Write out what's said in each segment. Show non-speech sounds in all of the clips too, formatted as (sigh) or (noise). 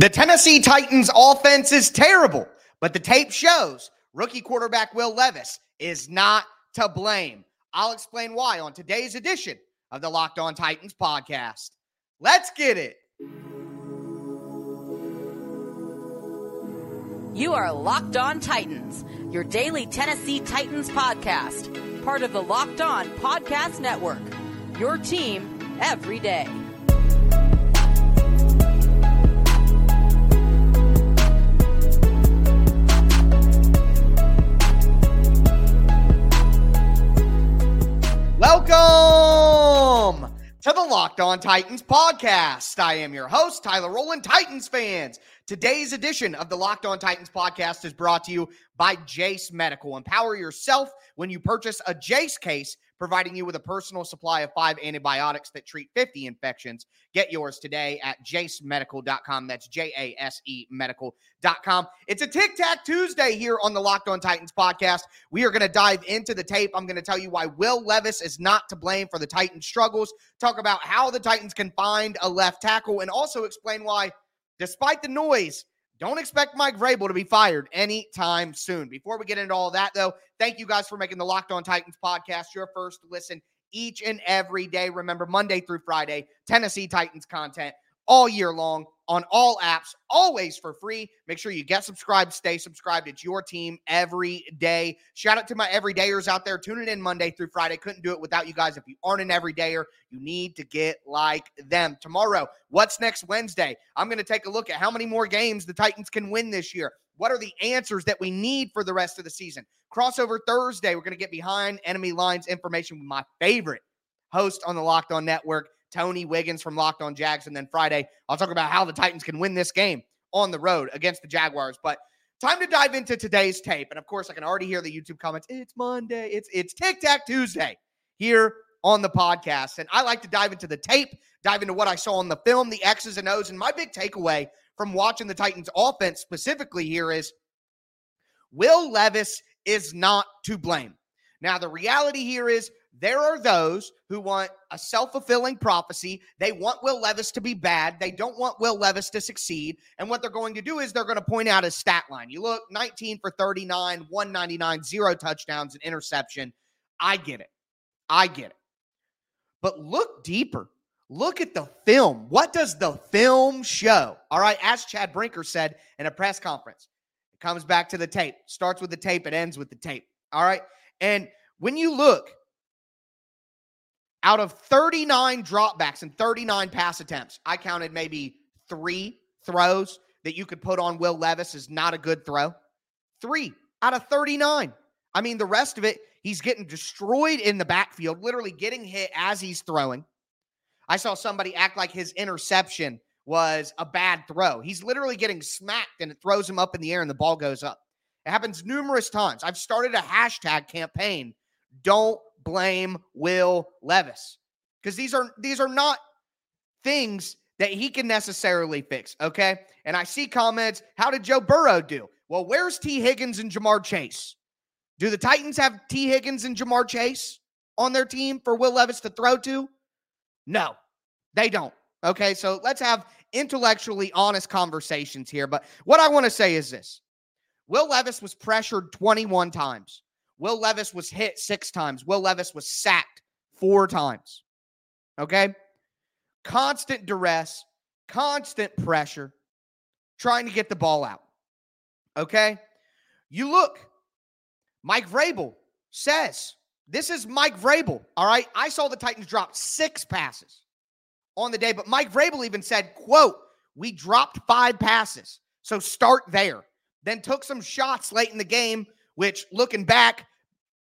The Tennessee Titans offense is terrible, but the tape shows rookie quarterback Will Levis is not to blame. I'll explain why on today's edition of the Locked On Titans podcast. Let's get it. You are Locked On Titans, your daily Tennessee Titans podcast, part of the Locked On Podcast Network. Your team every day. Welcome to the Locked On Titans podcast. I am your host, Tyler Roland, Titans fans. Today's edition of the Locked On Titans podcast is brought to you by Jase Medical. Empower yourself when you purchase a Jase case, providing you with a personal supply of five antibiotics that treat 50 infections. Get yours today at jasemedical.com. That's J A S E medical.com. It's a Tic Tac Tuesday here on the Locked On Titans podcast. We are going to dive into the tape. I'm going to tell you why Will Levis is not to blame for the Titans' struggles, talk about how the Titans can find a left tackle, and also explain why despite the noise, don't expect Mike Vrabel to be fired anytime soon. Before we get into all that, though, thank you guys for making the Locked On Titans podcast your first listen each and every day. Remember, Monday through Friday, Tennessee Titans content all year long on all apps, always for free. Make sure you get subscribed, stay subscribed. It's your team every day. Shout out to my everydayers out there tuning in Monday through Friday. Couldn't do it without you guys. If you aren't an everydayer, you need to get like them. Tomorrow, what's next Wednesday? I'm going to take a look at how many more games the Titans can win this year. What are the answers that we need for the rest of the season? Crossover Thursday, we're going to get behind enemy lines information with my favorite host on the Locked On Network, Tony Wiggins from Locked On Jags. And then Friday, I'll talk about how the Titans can win this game on the road against the Jaguars. But time to dive into today's tape. And of course, I can already hear the YouTube comments. It's Monday. It's it's Tic Tac Tuesday here on the podcast. And I like to dive into the tape, dive into what I saw on the film, the X's and O's. And my big takeaway from watching the Titans offense specifically here is Will Levis is not to blame. Now, the reality here is there are those who want a self fulfilling prophecy. They want Will Levis to be bad. They don't want Will Levis to succeed. And what they're going to do is they're going to point out his stat line. You look 19 for 39, 199, zero touchdowns, and interception. I get it. I get it. But look deeper. Look at the film. What does the film show? All right. As Chad Brinker said in a press conference, it comes back to the tape. Starts with the tape, it ends with the tape. All right. And when you look, out of 39 dropbacks and 39 pass attempts, I counted maybe three throws that you could put on Will Levis is not a good throw. Three out of 39. I mean, the rest of it, he's getting destroyed in the backfield, literally getting hit as he's throwing. I saw somebody act like his interception was a bad throw. He's literally getting smacked and it throws him up in the air and the ball goes up. It happens numerous times. I've started a hashtag campaign. Don't blame Will Levis because these are these are not things that he can necessarily fix. Okay, and I see comments. How did Joe Burrow do? Well, where's Tee Higgins and Ja'Marr Chase? Do the Titans have Tee Higgins and Ja'Marr Chase on their team for Will Levis to throw to? No, they don't. Okay, so let's have intellectually honest conversations here. But what I want to say is this Will Levis was pressured 21 times. Will Levis was hit six times. Will Levis was sacked four times. Okay? Constant duress, constant pressure, trying to get the ball out. Okay? You look, Mike Vrabel says, this is Mike Vrabel. All right. I saw the Titans drop six passes on the day, but Mike Vrabel even said, quote, we dropped five passes. So start there. Then took some shots late in the game, which looking back,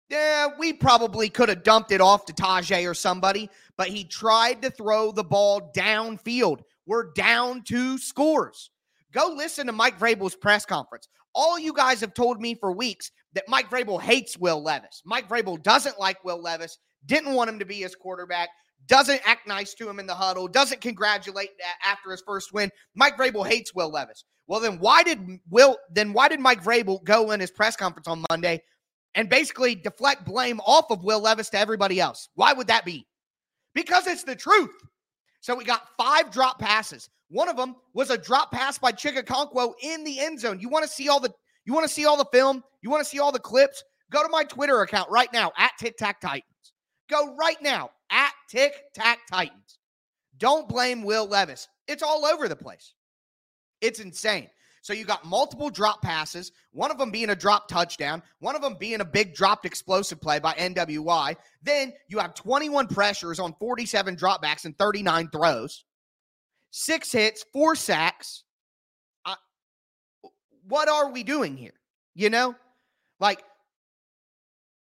yeah, we probably could have dumped it off to Tyjae or somebody, but he tried to throw the ball downfield. We're down two scores. Go listen to Mike Vrabel's press conference. All you guys have told me for weeks that Mike Vrabel hates Will Levis. Mike Vrabel doesn't like Will Levis, didn't want him to be his quarterback, doesn't act nice to him in the huddle, doesn't congratulate after his first win. Mike Vrabel hates Will Levis. Well, then why did Will then why did Mike Vrabel go in his press conference on Monday and basically deflect blame off of Will Levis to everybody else. Why would that be? Because it's the truth. So we got five drop passes, One of them was a drop pass by Chig Okonkwo in the end zone. You want to see all the you want to see all the film? You want to see all the clips? Go to my Twitter account right now at Tic Tac Titans. Go right now at Tic Tac Titans. Don't blame Will Levis. It's all over the place. It's insane. So you got multiple drop passes, one of them being a drop touchdown, one of them being a big dropped explosive play by NWI. Then you have 21 pressures on 47 dropbacks and 39 throws, six hits, four sacks. Uh, what are we doing here? You know, like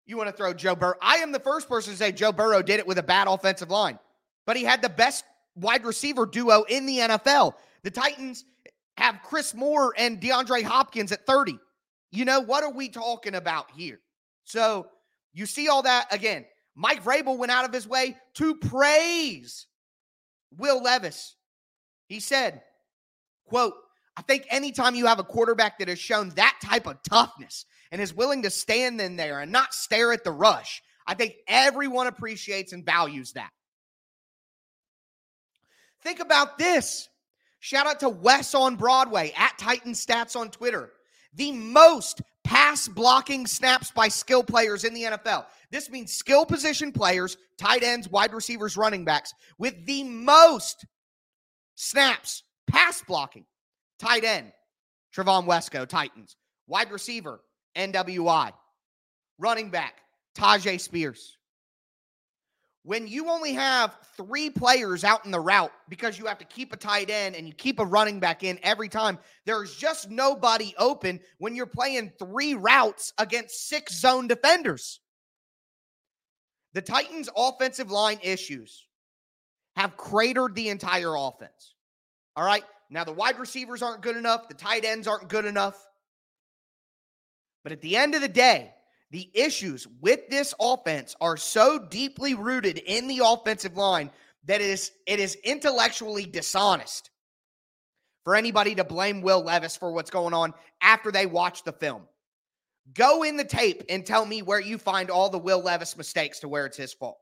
you want to throw Joe Burrow. I am the first person to say Joe Burrow did it with a bad offensive line, but he had the best wide receiver duo in the NFL. The Titans have Chris Moore and DeAndre Hopkins at 30. You know, what are we talking about here? So you see all that again. Mike Vrabel went out of his way to praise Will Levis. He said, quote, I think anytime you have a quarterback that has shown that type of toughness and is willing to stand in there and not stare at the rush, I think everyone appreciates and values that. Think about this. Shout out to Wes on Broadway at Titan Stats on Twitter. The most pass blocking snaps by skill players in the NFL. This means skill position players, tight ends, wide receivers, running backs, with the most snaps pass blocking. Tight end, Trevon Wesco, Titans. Wide receiver, NWI. Running back, Tyjae Spears. When you only have three players out in the route because you have to keep a tight end and you keep a running back in every time, there's just nobody open when you're playing three routes against six zone defenders. The Titans' offensive line issues have cratered the entire offense. All right. Now, the wide receivers aren't good enough, the tight ends aren't good enough. But at the end of the day, the issues with this offense are so deeply rooted in the offensive line that it is, it is intellectually dishonest for anybody to blame Will Levis for what's going on after they watch the film. Go in the tape and tell me where you find all the Will Levis mistakes to where it's his fault.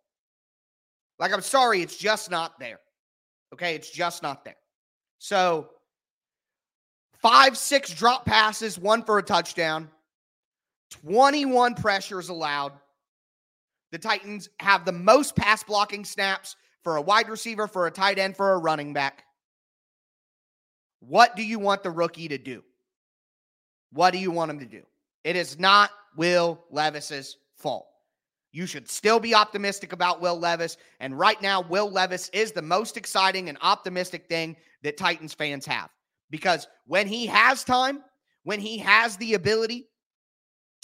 Like, I'm sorry, it's just not there. Okay, it's just not there. So, five, six drop passes, one for a touchdown, 21 pressures allowed. The Titans have the most pass blocking snaps for a wide receiver, for a tight end, for a running back. What do you want the rookie to do? What do you want him to do? It is not Will Levis's fault. You should still be optimistic about Will Levis. And right now, Will Levis is the most exciting and optimistic thing that Titans fans have. Because when he has time, when he has the ability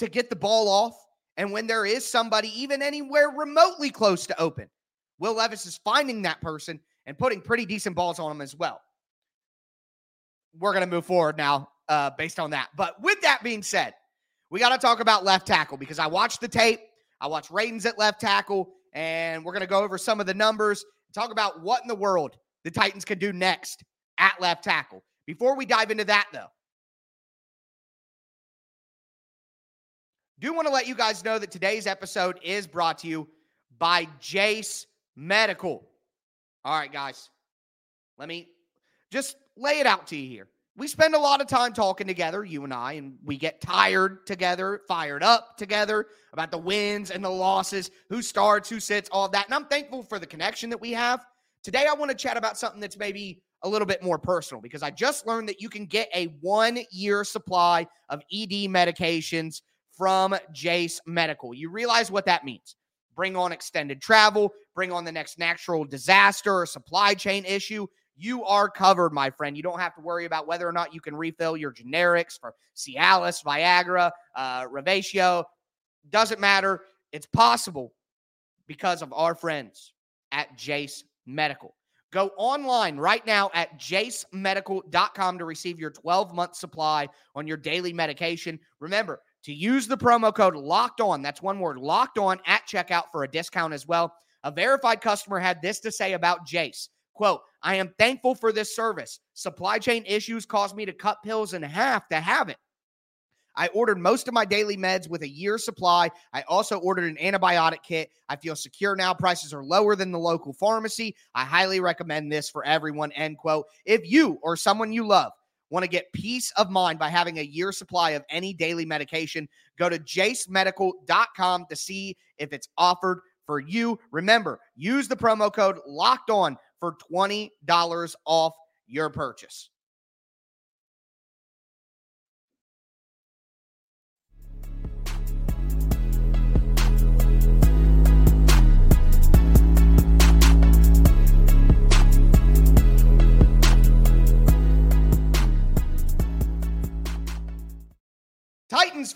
to get the ball off, and when there is somebody even anywhere remotely close to open, Will Levis is finding that person and putting pretty decent balls on him as well. We're going to move forward now uh, based on that. But with that being said, we got to talk about left tackle because I watched the tape. I watched Radunz at left tackle, and we're going to go over some of the numbers, talk about what in the world the Titans can do next at left tackle. Before we dive into that, though, do want to let you guys know that today's episode is brought to you by Jase Medical. All right, guys, let me just lay it out to you here. We spend a lot of time talking together, you and I, and we get tired together, fired up together about the wins and the losses, who starts, who sits, all that. And I'm thankful for the connection that we have. Today, I want to chat about something that's maybe a little bit more personal because I just learned that you can get a one year supply of ED medications from Jase Medical. You realize what that means. Bring on extended travel, bring on the next natural disaster or supply chain issue. You are covered, my friend. You don't have to worry about whether or not you can refill your generics for Cialis, Viagra, uh, Revatio. Doesn't matter. It's possible because of our friends at Jase Medical. Go online right now at jasemedical.com to receive your 12 month supply on your daily medication. Remember to use the promo code locked on. That's one word locked on at checkout for a discount as well. A verified customer had this to say about Jase. Quote, I am thankful for this service. Supply chain issues caused me to cut pills in half to have it. I ordered most of my daily meds with a year supply. I also ordered an antibiotic kit. I feel secure now. Prices are lower than the local pharmacy. I highly recommend this for everyone. End quote. If you or someone you love want to get peace of mind by having a year supply of any daily medication, go to jasemedical.com to see if it's offered for you. Remember, use the promo code locked on for $20 off your purchase.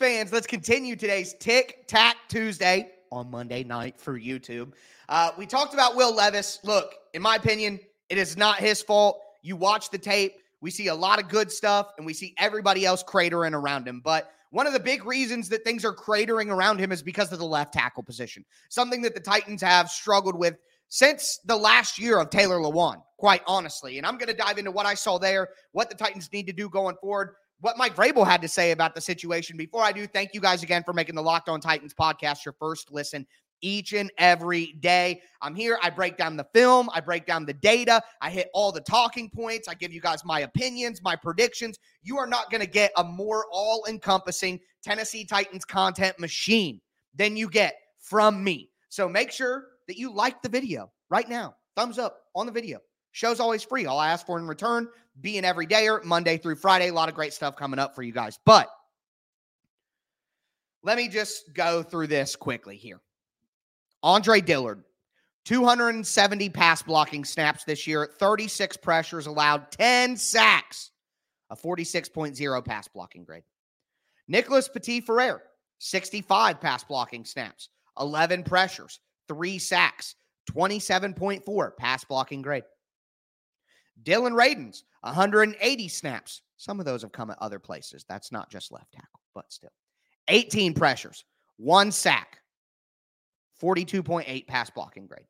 Fans, let's continue today's Tic Tac Tuesday on Monday night for YouTube. Uh, we talked about Will Levis. Look, in my opinion, it is not his fault. You watch the tape, we see a lot of good stuff, and we see everybody else cratering around him. But one of the big reasons that things are cratering around him is because of the left tackle position, something that the Titans have struggled with since the last year of Taylor Lewan, quite honestly. And I'm going to dive into what I saw there, what the Titans need to do going forward what Mike Vrabel had to say about the situation. Before I do, thank you guys again for making the Locked On Titans podcast your first listen each and every day. I'm here. I break down the film, I break down the data, I hit all the talking points, I give you guys my opinions, my predictions. You are not going to get a more all encompassing Tennessee Titans content machine than you get from me. So make sure that you like the video right now. Thumbs up on the video. Show's always free. All I ask for in return, be an everydayer, Monday through Friday. A lot of great stuff coming up for you guys. But let me just go through this quickly here. Andre Dillard, 270 pass blocking snaps this year, 36 pressures allowed, 10 sacks, a 46.0 pass blocking grade. Nicholas Petit Frere, 65 pass blocking snaps, 11 pressures, three sacks, 27.4 pass blocking grade. Dillon Radunz, 180 snaps. Some of those have come at other places. That's not just left tackle, but still. 18 pressures, one sack, 42.8 pass blocking grade.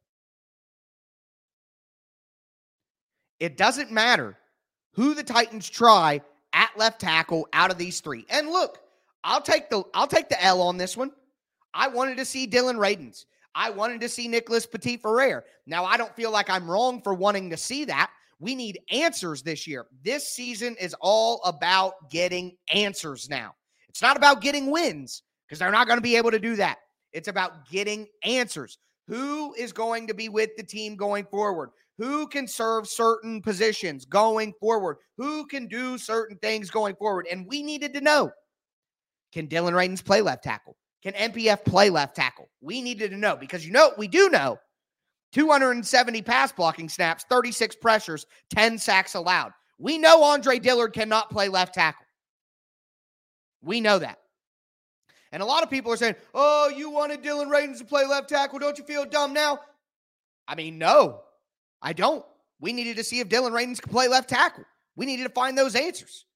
It doesn't matter who the Titans try at left tackle out of these three. And look, I'll take the I'll take the L on this one. I wanted to see Dylan Radunz. I wanted to see Nicholas Petit Frere. Now I don't feel like I'm wrong for wanting to see that we need answers this year. This season is all about getting answers now. It's not about getting wins because they're not going to be able to do that. It's about getting answers. Who is going to be with the team going forward? Who can serve certain positions going forward? Who can do certain things going forward? And we needed to know can Dylan Radunz play left tackle? Can MPF play left tackle? We needed to know because you know, we do know 270 pass blocking snaps, 36 pressures, 10 sacks allowed. We know Andre Dillard cannot play left tackle. We know that. And a lot of people are saying, oh, you wanted Dylan Radunz to play left tackle. Don't you feel dumb now? I mean, no, I don't. We needed to see if Dylan Radunz could play left tackle. We needed to find those answers.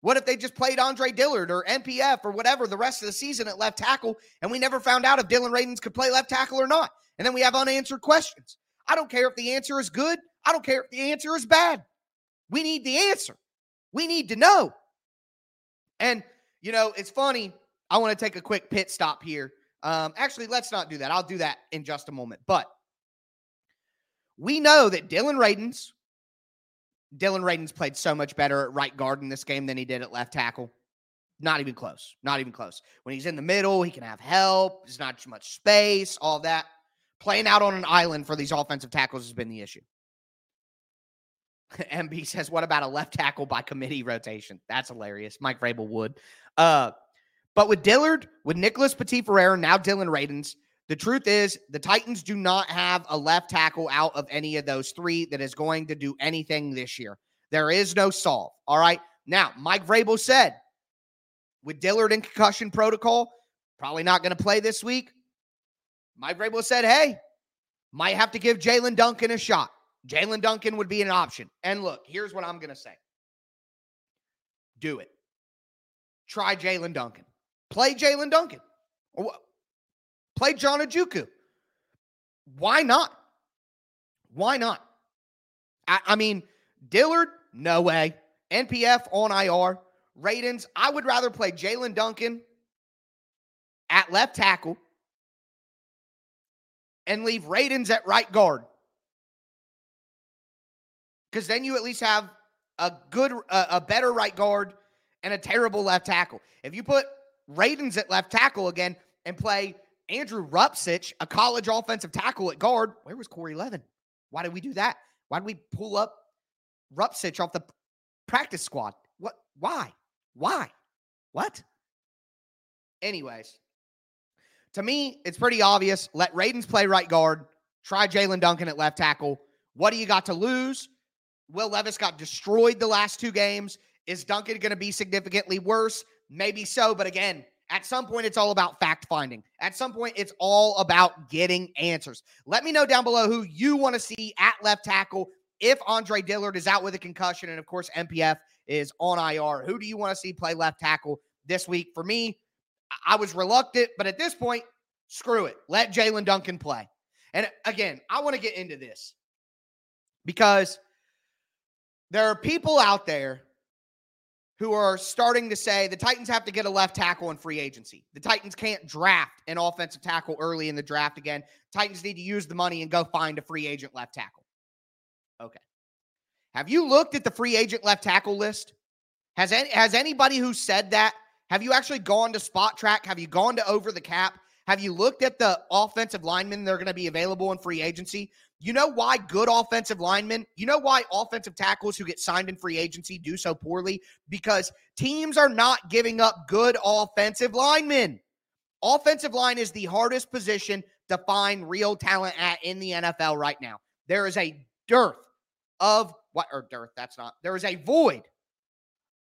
What if they just played Andre Dillard or MPF or whatever the rest of the season at left tackle and we never found out if Dylan Radunz could play left tackle or not? And then we have unanswered questions. I don't care if the answer is good. I don't care if the answer is bad. We need the answer. We need to know. And, you know, it's funny. I want to take a quick pit stop here. Um, actually, let's not do that. I'll do that in just a moment. But we know that Dylan Radunz, Dylan Radunz played so much better at right guard in this game than he did at left tackle. Not even close. Not even close. When he's in the middle, he can have help. There's not too much space, all that. Playing out on an island for these offensive tackles has been the issue. (laughs) MB says, What about a left tackle by committee rotation? That's hilarious. Mike Vrabel would. Uh, but with Dillard, with Nicholas Petit Frere, now Dylan Radunz, the truth is the Titans do not have a left tackle out of any of those three that is going to do anything this year. There is no solve. All right. Now, Mike Vrabel said with Dillard in concussion protocol, probably not going to play this week. Mike Vrabel said, hey, might have to give Jalen Duncan a shot. Jalen Duncan would be an option. And look, here's what I'm going to say do it. Try Jalen Duncan. Play Jalen Duncan. Play John Ojukwu. Why not? Why not? I, I mean, Dillard, no way. NPF on IR. Radunz, I would rather play Jalen Duncan at left tackle and leave Radunz at right guard. Because then you at least have a good, a better right guard and a terrible left tackle. If you put Radunz at left tackle again and play Andrew Rupcich, a college offensive tackle at guard, where was Corey Levin? Why did we do that? Why did we pull up Rupcich off the practice squad? What? Why? Why? What? Anyways, to me, it's pretty obvious. Let Radunz play right guard. Try Jalen Duncan at left tackle. What do you got to lose? Will Levis got destroyed the last two games. Is Duncan going to be significantly worse? Maybe so. But again, at some point, it's all about fact finding. At some point, it's all about getting answers. Let me know down below who you want to see at left tackle if Andre Dillard is out with a concussion. And of course, MPF is on IR. Who do you want to see play left tackle this week? For me, I was reluctant, but at this point, screw it. Let Jalen Duncan play. And again, I want to get into this because there are people out there who are starting to say the Titans have to get a left tackle in free agency. The Titans can't draft an offensive tackle early in the draft again. Titans need to use the money and go find a free agent left tackle. Okay. Have you looked at the free agent left tackle list? Has any has anybody who said that? Have you actually gone to Spotrac? Have you gone to over the cap? Have you looked at the offensive linemen that are going to be available in free agency? You know why good offensive linemen, you know why offensive tackles who get signed in free agency do so poorly? Because teams are not giving up good offensive linemen. Offensive line is the hardest position to find real talent at in the NFL right now. There is a dearth of what or dearth, that's not. There is a void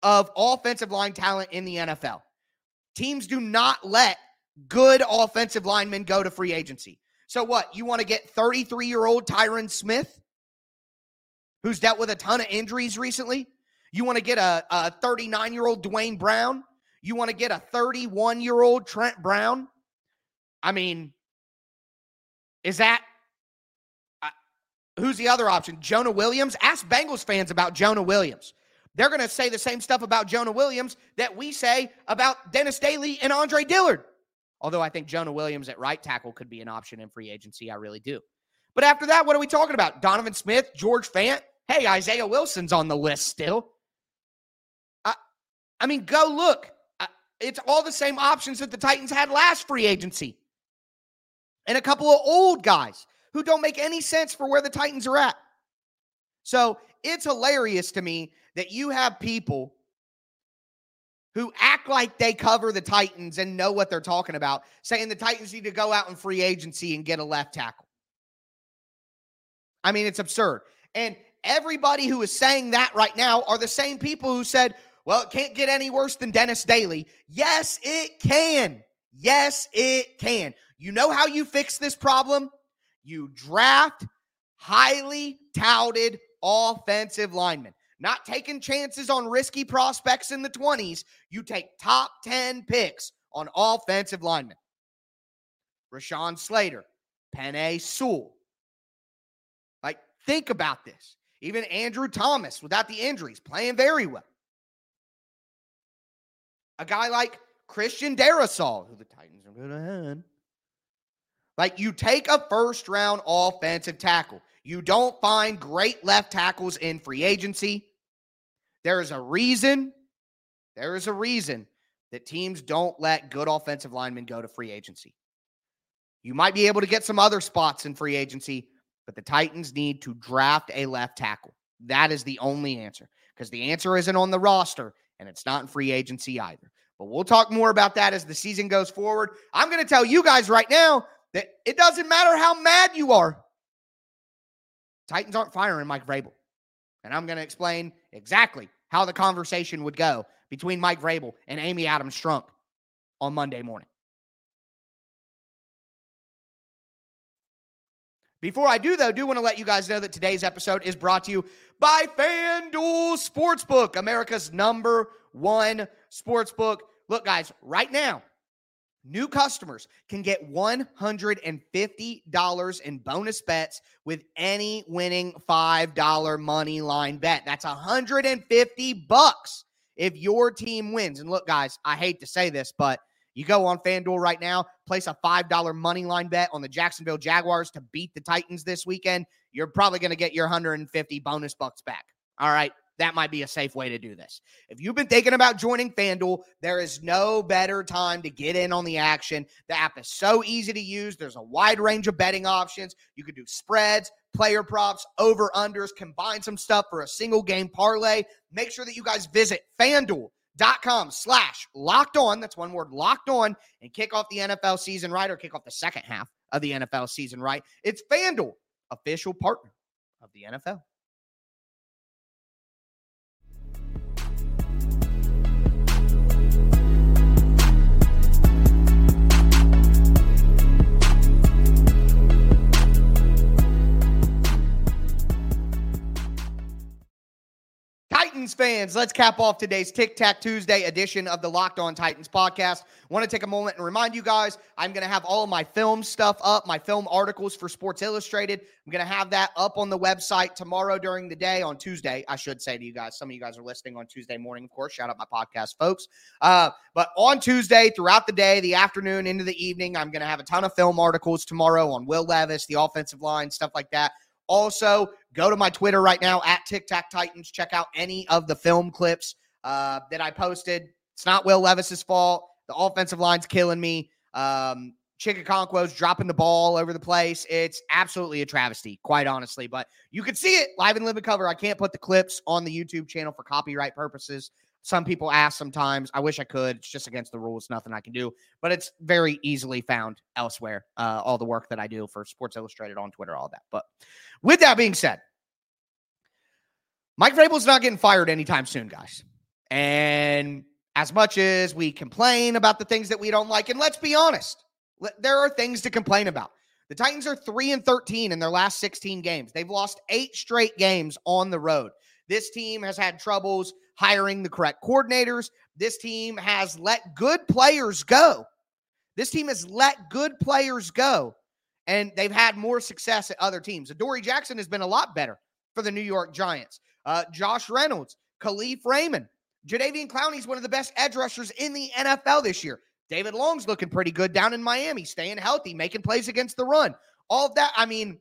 of offensive line talent in the NFL. Teams do not let good offensive linemen go to free agency. So what? You want to get 33 year old Tyron Smith, who's dealt with a ton of injuries recently? You want to get a 39 year old Duane Brown? You want to get a 31 year old Trent Brown? I mean, is that uh, who's the other option? Jonah Williams? Ask Bengals fans about Jonah Williams. They're going to say the same stuff about Jonah Williams that we say about Dennis Daley and Andre Dillard. Although I think Jonah Williams at right tackle could be an option in free agency. I really do. But after that, what are we talking about? Donovan Smith, George Fant? Hey, Isaiah Wilson's on the list still. I, I mean, go look. It's all the same options that the Titans had last free agency. And a couple of old guys who don't make any sense for where the Titans are at. So it's hilarious to me that you have people who act like they cover the Titans and know what they're talking about, saying the Titans need to go out in free agency and get a left tackle. I mean, it's absurd. And everybody who is saying that right now are the same people who said, well, it can't get any worse than Dennis Daley. Yes, it can. Yes, it can. You know how you fix this problem? You draft highly touted offensive linemen not taking chances on risky prospects in the 20s. You take top 10 picks on offensive linemen. Rashawn Slater, Penei Sewell. Like, think about this. Even Andrew Thomas, without the injuries, playing very well. A guy like Christian Darrisaw, who the Titans are going to have. Like, you take a first round offensive tackle. You don't find great left tackles in free agency. There is a reason, there is a reason that teams don't let good offensive linemen go to free agency. You might be able to get some other spots in free agency, but the Titans need to draft a left tackle. That is the only answer because the answer isn't on the roster and it's not in free agency either. But we'll talk more about that as the season goes forward. I'm going to tell you guys right now that it doesn't matter how mad you are. Titans aren't firing Mike Vrabel. And I'm going to explain exactly how the conversation would go between Mike Vrabel and Amy Adams Strunk on Monday morning. Before I do, though, do want to let you guys know that today's episode is brought to you by FanDuel Sportsbook, America's number one sportsbook. Look, guys, right now, New customers can get $150 in bonus bets with any winning $5 money line bet. That's 150 bucks if your team wins, and look, guys, I hate to say this, but you go on FanDuel right now, place a $5 money line bet on the Jacksonville Jaguars to beat the Titans this weekend. You're probably going to get your 150 bonus bucks back. All right. That might be a safe way to do this. If you've been thinking about joining FanDuel, there is no better time to get in on the action. The app is so easy to use. There's a wide range of betting options. You can do spreads, player props, over unders, combine some stuff for a single game parlay. Make sure that you guys visit fanduel.com slash locked on. That's one word locked on and kick off the NFL season right or kick off the second half of the NFL season right. It's FanDuel, official partner of the NFL. Titans fans, let's cap off today's Tic Tac Tuesday edition of the Locked On Titans podcast. Want to take a moment and remind you guys I'm going to have all of my film stuff up, my film articles for Sports Illustrated. I'm going to have that up on the website tomorrow during the day on Tuesday. I should say to you guys, some of you guys are listening on Tuesday morning, of course. Shout out my podcast folks. Uh, but on Tuesday, throughout the day, the afternoon, into the evening, I'm going to have a ton of film articles tomorrow on Will Levis, the offensive line, stuff like that. Also, go to my Twitter right now at Tic Tac Titans. Check out any of the film clips uh, that I posted. It's not Will Levis's fault. The offensive line's killing me. Um, Chig dropping the ball over the place. It's absolutely a travesty, quite honestly. But you can see it live and live and cover. I can't put the clips on the YouTube channel for copyright purposes. Some people ask sometimes. I wish I could. It's just against the rules. Nothing I can do. But it's very easily found elsewhere. Uh, all the work that I do for Sports Illustrated on Twitter, all that. But with that being said, Mike Vrabel's not getting fired anytime soon, guys. And as much as we complain about the things that we don't like, and let's be honest, there are things to complain about. The Titans are 3 and 13 in their last 16 games. They've lost 8 straight games on the road. This team has had troubles hiring the correct coordinators. This team has let good players go. This team has let good players go, and they've had more success at other teams. Adoree Jackson has been a lot better for the New York Giants. Uh, Josh Reynolds, Kalif Raymond, Jadeveon Clowney is one of the best edge rushers in the NFL this year. David Long's looking pretty good down in Miami, staying healthy, making plays against the run. All of that, I mean,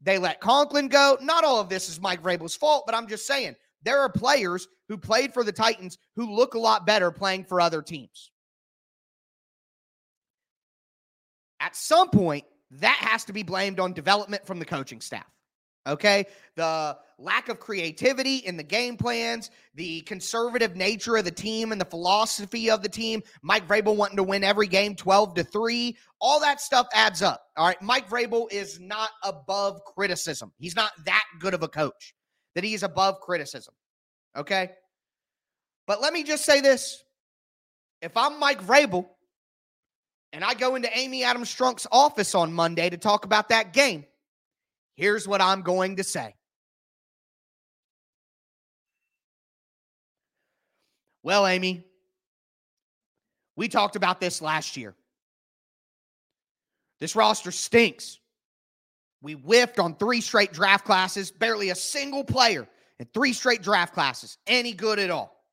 they let Conklin go. Not all of this is Mike Vrabel's fault, but I'm just saying there are players who played for the Titans who look a lot better playing for other teams. At some point, that has to be blamed on development from the coaching staff. Okay. The lack of creativity in the game plans, the conservative nature of the team and the philosophy of the team, Mike Vrabel wanting to win every game 12 to 3, all that stuff adds up. All right. Mike Vrabel is not above criticism. He's not that good of a coach that he is above criticism. Okay. But let me just say this if I'm Mike Vrabel and I go into Amy Adams Strunk's office on Monday to talk about that game, here's what I'm going to say. Well, Amy, we talked about this last year. This roster stinks. We whiffed on three straight draft classes, barely a single player in three straight draft classes, any good at all.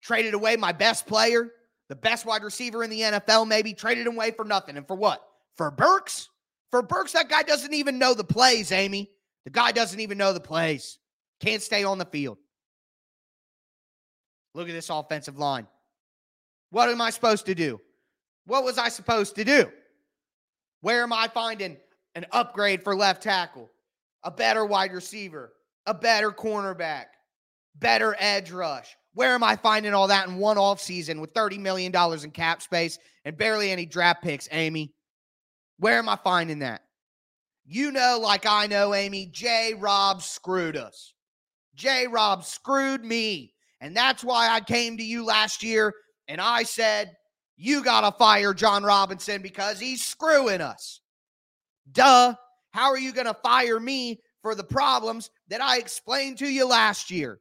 Traded away my best player, the best wide receiver in the NFL, maybe, traded him away for nothing. And for what? For Burks? For Burks, that guy doesn't even know the plays, Amy. The guy doesn't even know the plays. Can't stay on the field. Look at this offensive line. What am I supposed to do? What was I supposed to do? Where am I finding an upgrade for left tackle, a better wide receiver, a better cornerback, better edge rush? Where am I finding all that in one off season with $30 million in cap space and barely any draft picks, Amy? Where am I finding that? You know, like I know, Amy, J. Rob screwed us. J. Rob screwed me. And that's why I came to you last year and I said, you got to fire Jon Robinson because he's screwing us. Duh. How are you going to fire me for the problems that I explained to you last year?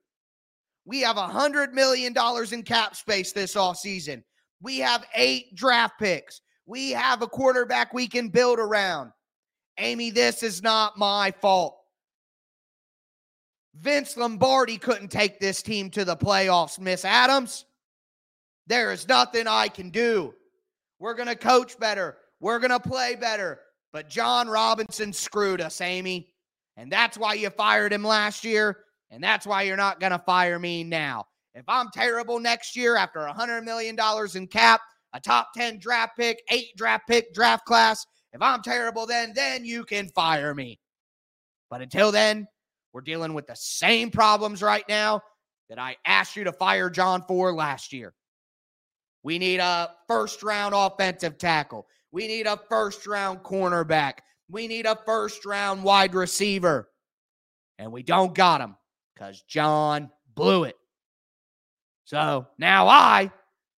We have a $100 million in cap space this offseason. We have eight draft picks. We have a quarterback we can build around. Amy, this is not my fault. Vince Lombardi couldn't take this team to the playoffs, Miss Adams. There is nothing I can do. We're going to coach better. We're going to play better. But Jon Robinson screwed us, Amy. And that's why you fired him last year. And that's why you're not going to fire me now. If I'm terrible next year after $100 million in cap, a top 10 draft pick, eight draft pick draft class, if I'm terrible then, then you can fire me. But until then, we're dealing with the same problems right now that I asked you to fire Jon for last year. We need a first round offensive tackle. We need a first round cornerback. We need a first round wide receiver. And we don't got him because Jon blew it. So now I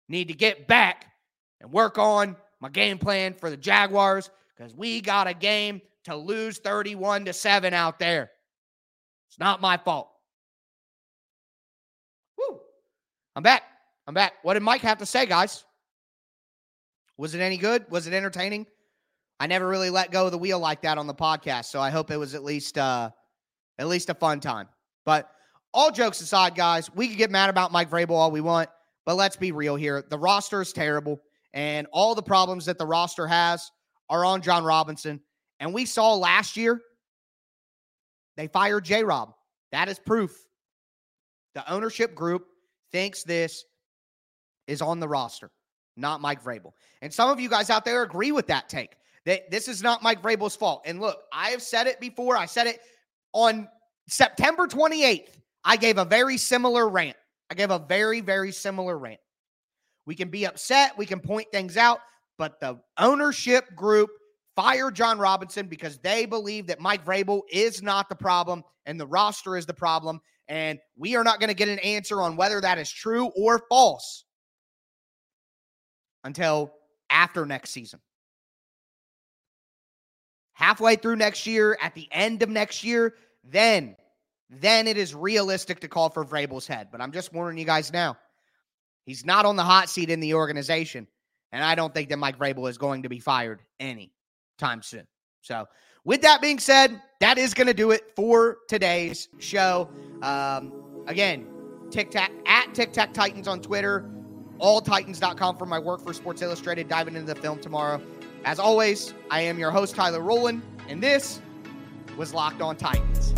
need to get back and work on my game plan for the Jaguars because we got a game to lose 31 to 7 out there. It's not my fault. Woo. I'm back. I'm back. What did Mike have to say, guys? Was it any good? Was it entertaining? I never really let go of the wheel like that on the podcast, so I hope it was at least uh at least a fun time. But all jokes aside, guys, we could get mad about Mike Vrabel all we want, but let's be real here. The roster is terrible, and all the problems that the roster has are on Jon Robinson. And we saw last year they fired J Rob. That is proof. The ownership group thinks this is on the roster, not Mike Vrabel. And some of you guys out there agree with that take. That this is not Mike Vrabel's fault. And look, I have said it before. I said it on September 28th. I gave a very similar rant. I gave a very, very similar rant. We can be upset, we can point things out, but the ownership group fired Jon Robinson because they believe that Mike Vrabel is not the problem and the roster is the problem. And we are not going to get an answer on whether that is true or false until after next season. Halfway through next year, at the end of next year, then, then it is realistic to call for Vrabel's head. But I'm just warning you guys now. He's not on the hot seat in the organization. And I don't think that Mike Vrabel is going to be fired any time soon. So, with that being said, that is going to do it for today's show. Um, again, Tic Tac at Tic Tac Titans on Twitter, alltitans.com for my work for Sports Illustrated, diving into the film tomorrow. As always, I am your host, Tyler Rowland, and this was Locked On Titans.